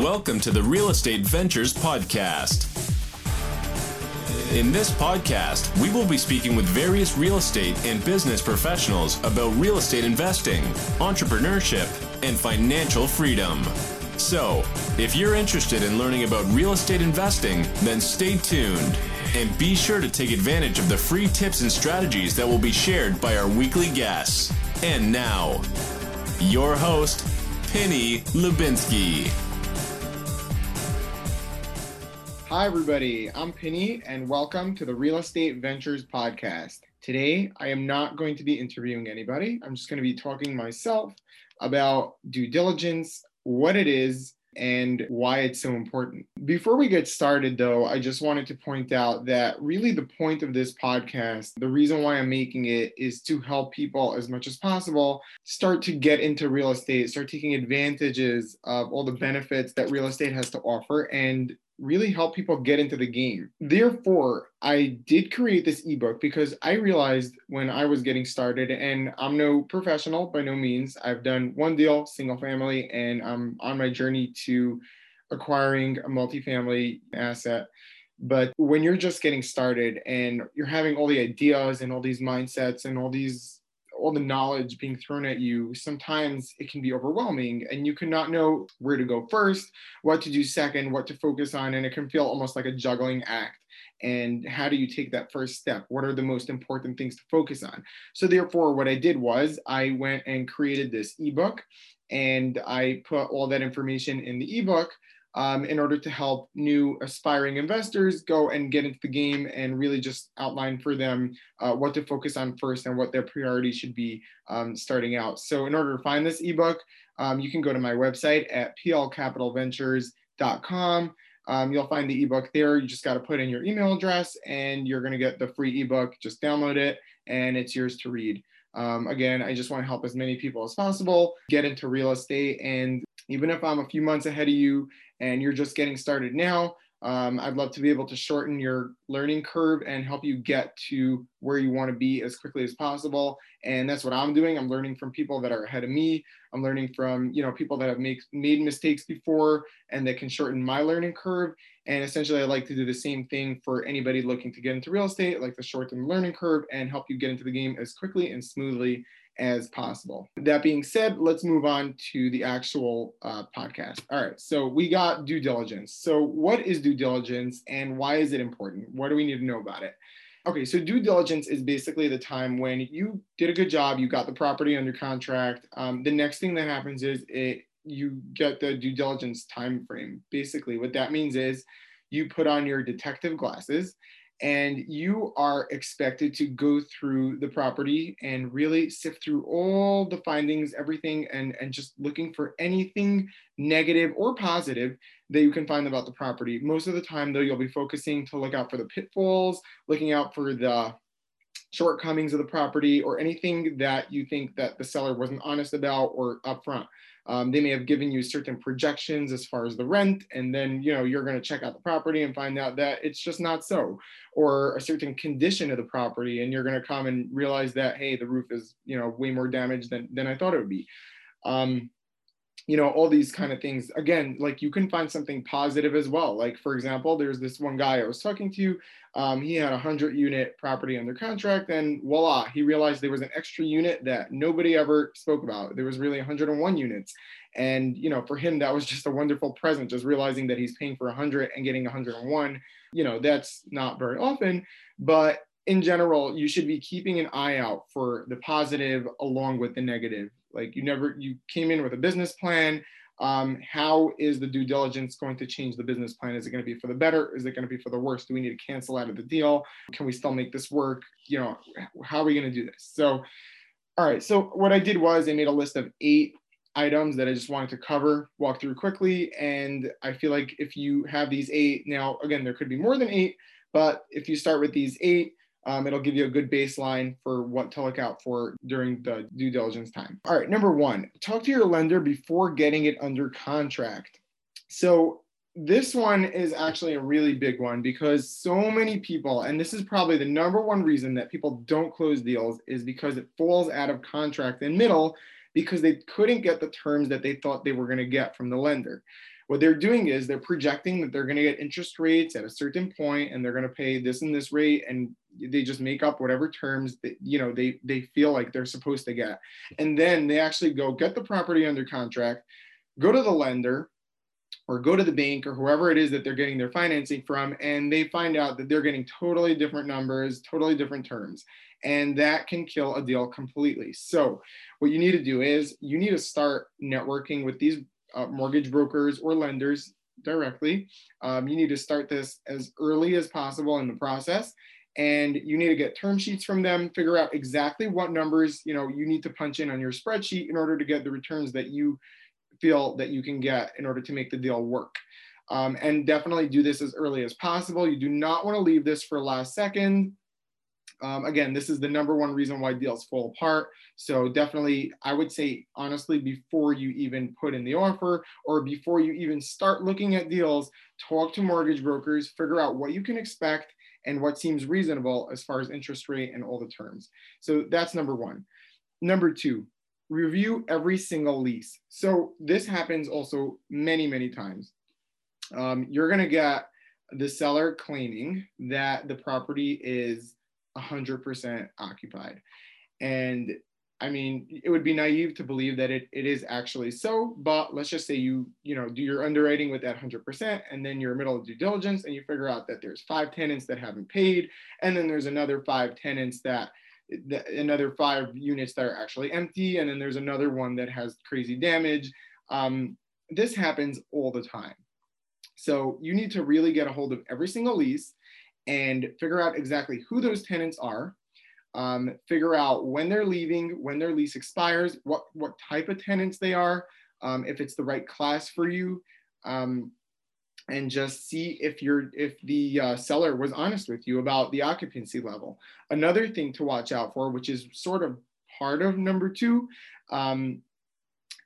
Welcome to the Real Estate Ventures Podcast. In this podcast, we will be speaking with various real estate and business professionals about real estate investing, entrepreneurship, and financial freedom. So, if you're interested in learning about real estate investing, then stay tuned and be sure to take advantage of the free tips and strategies that will be shared by our weekly guests. And now, your host, Pinny Lubinsky. Hi, everybody. I'm Pinny, and welcome to the Real Estate Ventures Podcast. Today, I am not going to be interviewing anybody. I'm just going to be talking myself about due diligence, what it is, and why it's so important. Before we get started, though, I just wanted to point out that really the point of this podcast, the reason why I'm making it is to help people as much as possible start to get into real estate, start taking advantages of all the benefits that real estate has to offer, and really help people get into the game. Therefore, I did create this ebook because I realized when I was getting started, and I'm no professional by no means, I've done one deal, single family, and I'm on my journey to acquiring a multifamily asset. But when you're just getting started and you're having all the ideas and all these mindsets and all these all the knowledge being thrown at you, sometimes it can be overwhelming and you cannot know where to go first, what to do second, what to focus on, and it can feel almost like a juggling act. And how do you take that first step? What are the most important things to focus on? So, therefore, what I did was I went and created this ebook and I put all that information in the ebook um, in order to help new aspiring investors go and get into the game and really just outline for them uh, what to focus on first and what their priority should be um, starting out. So in order to find this ebook, um, you can go to my website at plcapitalventures.com. Um, you'll find the ebook there. You just got to put in your email address and you're going to get the free ebook. Just download it and it's yours to read. Um, again, I just want to help as many people as possible get into real estate. And even if I'm a few months ahead of you and you're just getting started now, um, I'd love to be able to shorten your learning curve and help you get to where you want to be as quickly as possible. And that's what I'm doing. I'm learning from people that are ahead of me. I'm learning from you know people that have make, made mistakes before and that can shorten my learning curve. And essentially, I like to do the same thing for anybody looking to get into real estate, like to shorten the learning curve and help you get into the game as quickly and smoothly as possible. That being said, let's move on to the actual uh, podcast. All right, so we got due diligence. So, what is due diligence and why is it important? What do we need to know about it? Okay, so due diligence is basically the time when you did a good job, you got the property under contract. Um, the next thing that happens is it you get the due diligence time frame. Basically, what that means is you put on your detective glasses and you are expected to go through the property and really sift through all the findings everything and and just looking for anything negative or positive that you can find about the property. Most of the time though you'll be focusing to look out for the pitfalls looking out for the shortcomings of the property or anything that you think that the seller wasn't honest about or upfront um, they may have given you certain projections as far as the rent, and then you know you're going to check out the property and find out that it's just not so, or a certain condition of the property, and you're going to come and realize that hey, the roof is you know way more damaged than than I thought it would be. Um, you know all these kind of things. Again like you can find something positive as well. Like for example there's this one guy i was talking to um, he had a 100 unit property under contract and voila he realized there was an extra unit that nobody ever spoke about. There was really 101 units. And you know for him that was just a wonderful present just realizing that he's paying for 100 and getting 101 you know that's not very often but in general you should be keeping an eye out for the positive along with the negative like you never, you came in with a business plan. Um, how is the due diligence going to change the business plan? Is it going to be for the better? Is it going to be for the worse? Do we need to cancel out of the deal? Can we still make this work? You know, how are we going to do this? So, all right. So what I did was I made a list of eight items that I just wanted to cover, walk through quickly. And I feel like if you have these eight, now again, there could be more than eight, but if you start with these eight, um, it'll give you a good baseline for what to look out for during the due diligence time. All right, number one, talk to your lender before getting it under contract. So, this one is actually a really big one because so many people, and this is probably the number one reason that people don't close deals, is because it falls out of contract in middle because they couldn't get the terms that they thought they were going to get from the lender. What they're doing is they're projecting that they're going to get interest rates at a certain point and they're going to pay this and this rate and they just make up whatever terms that you know they they feel like they're supposed to get. And then they actually go get the property under contract, go to the lender, or go to the bank or whoever it is that they're getting their financing from and they find out that they're getting totally different numbers totally different terms and that can kill a deal completely so what you need to do is you need to start networking with these uh, mortgage brokers or lenders directly um, you need to start this as early as possible in the process and you need to get term sheets from them figure out exactly what numbers you know you need to punch in on your spreadsheet in order to get the returns that you feel that you can get in order to make the deal work. Um, and definitely do this as early as possible. You do not want to leave this for last second. Um, again, this is the number one reason why deals fall apart. So definitely, I would say honestly, before you even put in the offer or before you even start looking at deals, talk to mortgage brokers, figure out what you can expect and what seems reasonable as far as interest rate and all the terms. So that's number one. Number two, review every single lease. So this happens also many, many times. Um, you're to get the seller claiming that the property is 100% occupied. And I mean, it would be naive to believe that it, it is actually so, but let's just say you, you know, do your underwriting with that 100% and then you're middle of due diligence and you figure out that there's five tenants that haven't paid. And then there's another five tenants that another five units that are actually empty, and then there's another one that has crazy damage. Um, this happens all the time. So you need to really get a hold of every single lease and figure out exactly who those tenants are. Um, figure out when they're leaving, when their lease expires, what what type of tenants they are, um, if it's the right class for you. Um, and just see if you're if the uh, seller was honest with you about the occupancy level. Another thing to watch out for, which is sort of part of number two, um,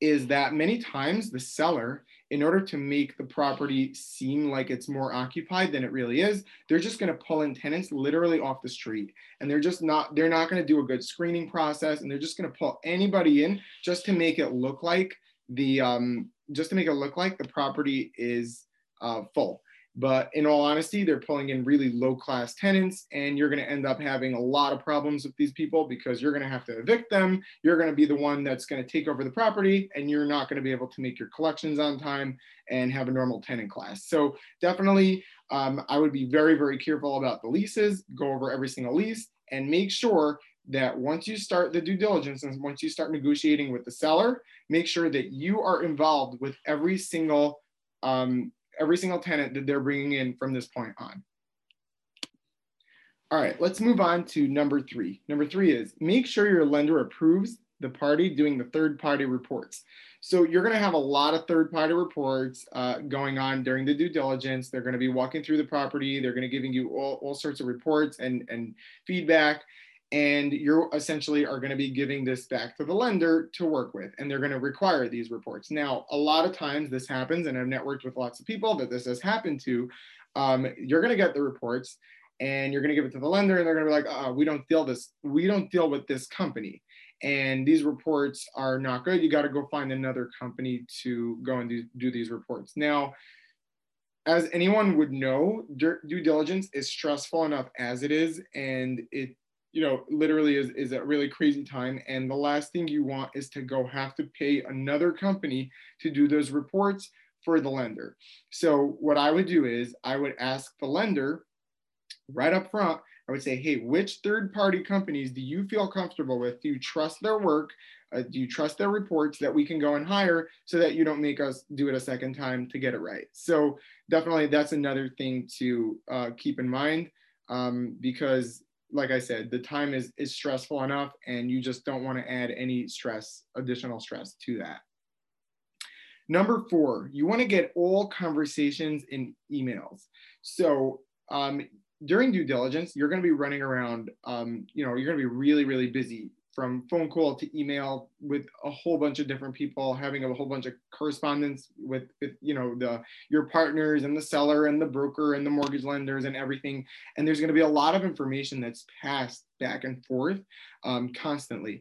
is that many times the seller, in order to make the property seem like it's more occupied than it really is, they're just going to pull in tenants literally off the street, and they're just not they're not going to do a good screening process, and they're just going to pull anybody in just to make it look like the um, just to make it look like the property is uh, full. But in all honesty, they're pulling in really low class tenants, and you're going to end up having a lot of problems with these people because you're going to have to evict them. You're going to be the one that's going to take over the property, and you're not going to be able to make your collections on time and have a normal tenant class. So, definitely, um, I would be very, very careful about the leases, go over every single lease, and make sure that once you start the due diligence and once you start negotiating with the seller, make sure that you are involved with every single um, every single tenant that they're bringing in from this point on. All right, let's move on to number three. Number three is make sure your lender approves the party doing the third party reports. So you're going to have a lot of third party reports uh, going on during the due diligence. They're going to be walking through the property. They're going to giving you all, all sorts of reports and, and feedback and you essentially are going to be giving this back to the lender to work with and they're going to require these reports. Now a lot of times this happens and i've networked with lots of people that this has happened to um, you're going to get the reports and you're going to give it to the lender and they're going to be like oh, we don't deal this we don't deal with this company. And these reports are not good. You got to go find another company to go and do, do these reports. Now as anyone would know due diligence is stressful enough as it is and it you know, literally is, is a really crazy time. And the last thing you want is to go have to pay another company to do those reports for the lender. So what I would do is I would ask the lender right up front, I would say, hey, which third party companies do you feel comfortable with? Do you trust their work? Uh, do you trust their reports that we can go and hire so that you don't make us do it a second time to get it right? So definitely that's another thing to uh, keep in mind um, because like I said, the time is is stressful enough, and you just don't want to add any stress, additional stress to that. Number four, you want to get all conversations in emails. So um, during due diligence, you're going to be running around. Um, you know, you're going to be really, really busy from phone call to email with a whole bunch of different people having a whole bunch of correspondence with, with, you know the your partners and the seller and the broker and the mortgage lenders and everything. And there's going to be a lot of information that's passed back and forth um, constantly.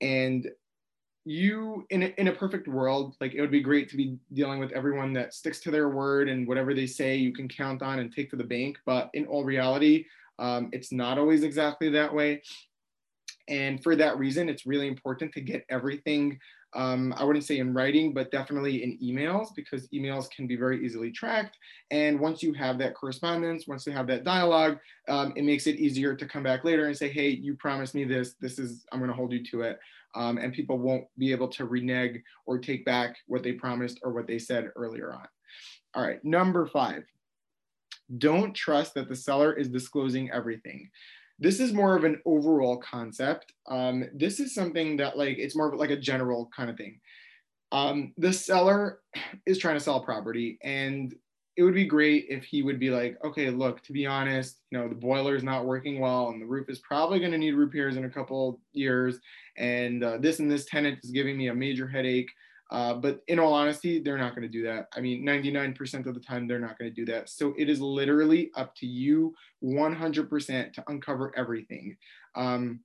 And you in a, in a perfect world like it would be great to be dealing with everyone that sticks to their word and whatever they say you can count on and take to the bank. But in all reality um, it's not always exactly that way and for that reason it's really important to get everything um, I wouldn't say in writing, but definitely in emails because emails can be very easily tracked. And once you have that correspondence, once you have that dialogue, um, it makes it easier to come back later and say, hey, you promised me this. This is, I'm going to hold you to it um, and people won't be able to renege or take back what they promised or what they said earlier on. All right, number five, don't trust that the seller is disclosing everything. This is more of an overall concept. Um, this is something that like, it's more of like a general kind of thing. Um, the seller is trying to sell property and it would be great if he would be like, okay, look, to be honest, you know, the boiler is not working well and the roof is probably going to need repairs in a couple years. And uh, this and this tenant is giving me a major headache. Uh, but in all honesty, they're not going to do that. I mean, 99% of the time, they're not going to do that. So it is literally up to you 100% to uncover everything. Um,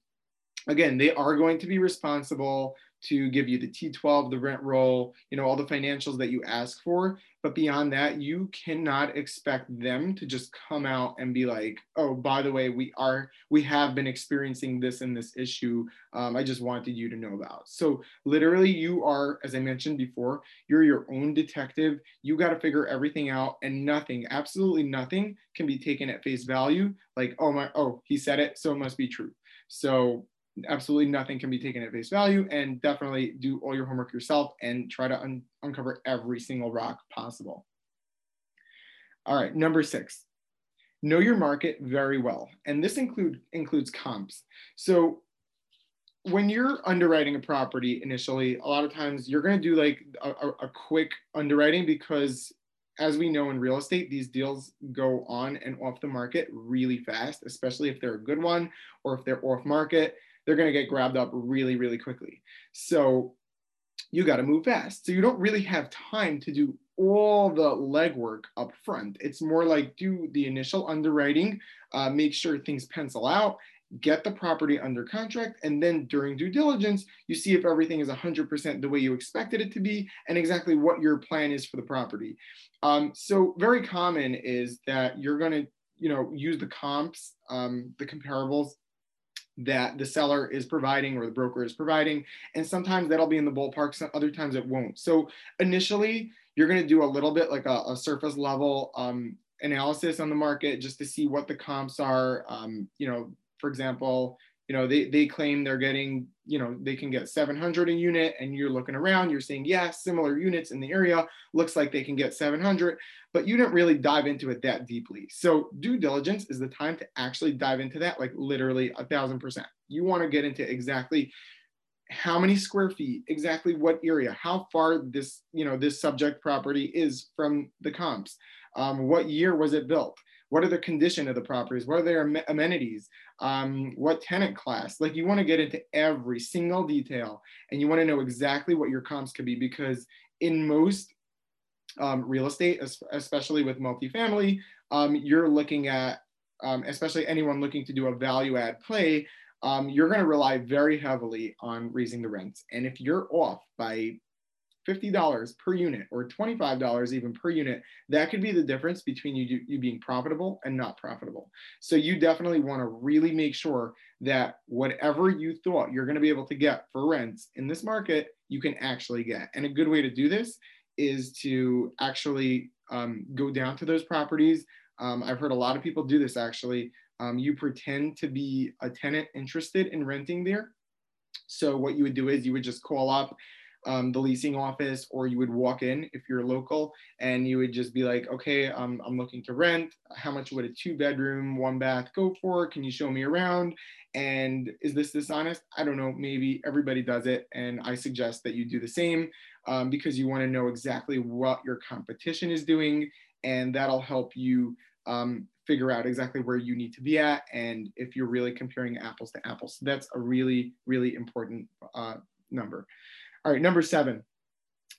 again, they are going to be responsible to give you the T12, the rent roll, you know, all the financials that you ask for. But beyond that, you cannot expect them to just come out and be like, oh, by the way, we are, we have been experiencing this and this issue. Um, I just wanted you to know about. So literally you are, as I mentioned before, you're your own detective. You got to figure everything out and nothing, absolutely nothing can be taken at face value. Like, oh my, oh, he said it, so it must be true. So absolutely nothing can be taken at face value and definitely do all your homework yourself and try to un uncover every single rock possible. All right, number six, know your market very well. And this include, includes comps. So when you're underwriting a property initially, a lot of times you're gonna do like a, a quick underwriting because as we know in real estate, these deals go on and off the market really fast, especially if they're a good one or if they're off market they're going to get grabbed up really, really quickly. So you got to move fast. So you don't really have time to do all the legwork up front. It's more like do the initial underwriting, uh, make sure things pencil out, get the property under contract, and then during due diligence, you see if everything is 100% the way you expected it to be and exactly what your plan is for the property. Um, so very common is that you're going to you know use the comps, um, the comparables that the seller is providing or the broker is providing. And sometimes that'll be in the ballpark, some other times it won't. So initially, you're going to do a little bit like a, a surface level um, analysis on the market just to see what the comps are. Um, you know, for example, you know, they, they claim they're getting, you know, they can get 700 a unit and you're looking around, you're saying, yeah, similar units in the area, looks like they can get 700, but you didn't really dive into it that deeply. So due diligence is the time to actually dive into that, like literally a thousand percent. You want to get into exactly how many square feet, exactly what area, how far this, you know, this subject property is from the comps, um, what year was it built? What are the condition of the properties? What are their amenities? Um, what tenant class? Like you want to get into every single detail and you want to know exactly what your comps could be because in most um, real estate, especially with multifamily, um, you're looking at, um, especially anyone looking to do a value add play, um, you're going to rely very heavily on raising the rents. And if you're off by $50 per unit or $25 even per unit, that could be the difference between you, you being profitable and not profitable. So you definitely want to really make sure that whatever you thought you're going to be able to get for rents in this market, you can actually get. And a good way to do this is to actually um, go down to those properties. Um, I've heard a lot of people do this actually. Um, you pretend to be a tenant interested in renting there. So what you would do is you would just call up um, the leasing office or you would walk in if you're local and you would just be like, okay, um, I'm looking to rent. How much would a two bedroom, one bath go for? Can you show me around? And is this dishonest? I don't know. Maybe everybody does it. And I suggest that you do the same um, because you want to know exactly what your competition is doing. And that'll help you um, figure out exactly where you need to be at and if you're really comparing apples to apples. So that's a really, really important uh, number. All right, number seven,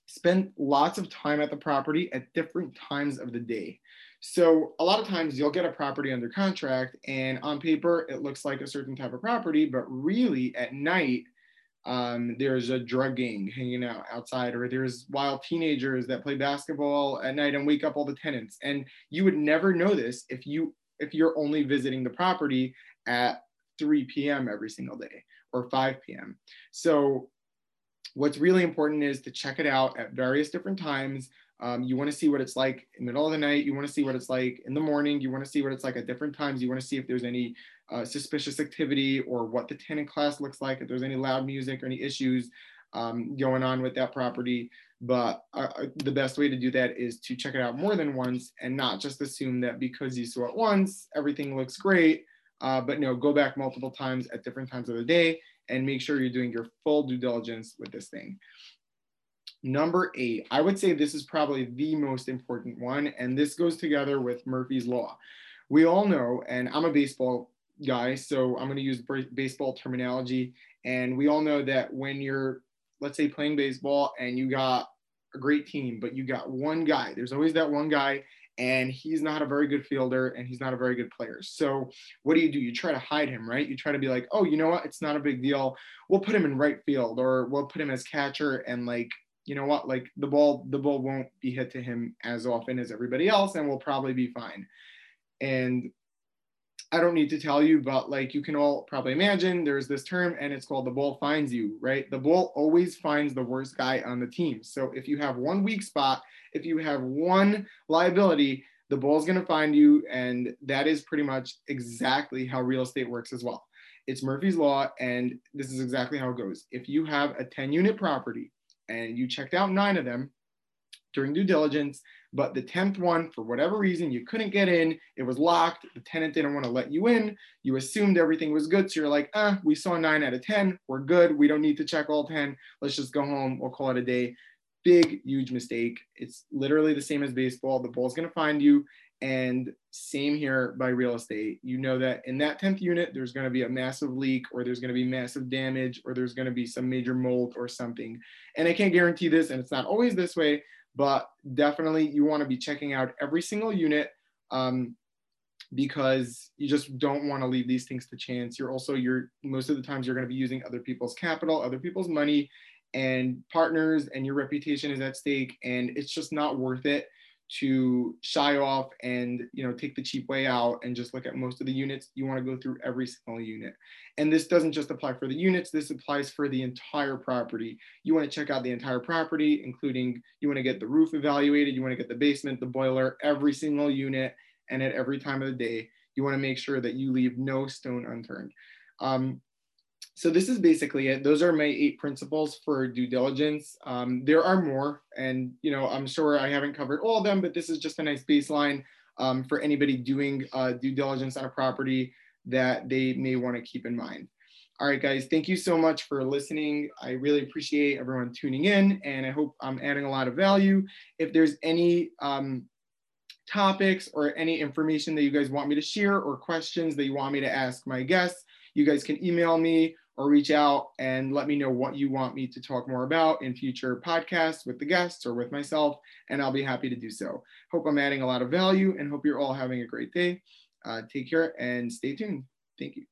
spend lots of time at the property at different times of the day. So a lot of times you'll get a property under contract and on paper it looks like a certain type of property, but really at night, um, there's a drug gang hanging out outside, or there's wild teenagers that play basketball at night and wake up all the tenants. And you would never know this if you if you're only visiting the property at 3 p.m. every single day or 5 p.m. So what's really important is to check it out at various different times. Um, you want to see what it's like in the middle of the night. You want to see what it's like in the morning. You want to see what it's like at different times. You want to see if there's any uh, suspicious activity or what the tenant class looks like, if there's any loud music or any issues um, going on with that property. But uh, uh, the best way to do that is to check it out more than once and not just assume that because you saw it once, everything looks great. Uh, but no, go back multiple times at different times of the day and make sure you're doing your full due diligence with this thing. Number eight, I would say this is probably the most important one, and this goes together with Murphy's Law. We all know, and I'm a baseball guy, so I'm going to use baseball terminology. And we all know that when you're, let's say, playing baseball and you got a great team, but you got one guy, there's always that one guy, and he's not a very good fielder and he's not a very good player. So, what do you do? You try to hide him, right? You try to be like, oh, you know what? It's not a big deal. We'll put him in right field or we'll put him as catcher and like you know what like the ball the ball won't be hit to him as often as everybody else and we'll probably be fine and I don't need to tell you, but like you can all probably imagine, there's this term and it's called the ball finds you, right? The ball always finds the worst guy on the team. So if you have one weak spot, if you have one liability, the ball's going to find you. And that is pretty much exactly how real estate works as well. It's Murphy's Law, and this is exactly how it goes. If you have a 10 unit property and you checked out nine of them during due diligence, but the 10th one, for whatever reason, you couldn't get in. It was locked. The tenant didn't want to let you in. You assumed everything was good. So you're like, ah, we saw nine out of 10. We're good. We don't need to check all 10. Let's just go home. We'll call it a day. Big, huge mistake. It's literally the same as baseball. The ball's going to find you. And same here by real estate. You know that in that 10th unit, there's going to be a massive leak, or there's going to be massive damage, or there's going to be some major mold or something. And I can't guarantee this, and it's not always this way, but definitely you want to be checking out every single unit um, because you just don't want to leave these things to chance. You're also, you're most of the times you're going to be using other people's capital, other people's money and partners and your reputation is at stake and it's just not worth it to shy off and you know take the cheap way out and just look at most of the units. You want to go through every single unit. And this doesn't just apply for the units this applies for the entire property. You want to check out the entire property including you want to get the roof evaluated you want to get the basement the boiler every single unit and at every time of the day you want to make sure that you leave no stone unturned. Um, so this is basically it. Those are my eight principles for due diligence. Um, there are more, and you know, I'm sure I haven't covered all of them, but this is just a nice baseline um, for anybody doing uh, due diligence on a property that they may want to keep in mind. All right, guys, thank you so much for listening. I really appreciate everyone tuning in, and I hope I'm adding a lot of value. If there's any um, topics or any information that you guys want me to share or questions that you want me to ask my guests, you guys can email me or reach out and let me know what you want me to talk more about in future podcasts with the guests or with myself, and I'll be happy to do so. Hope I'm adding a lot of value and hope you're all having a great day. Uh, take care and stay tuned. Thank you.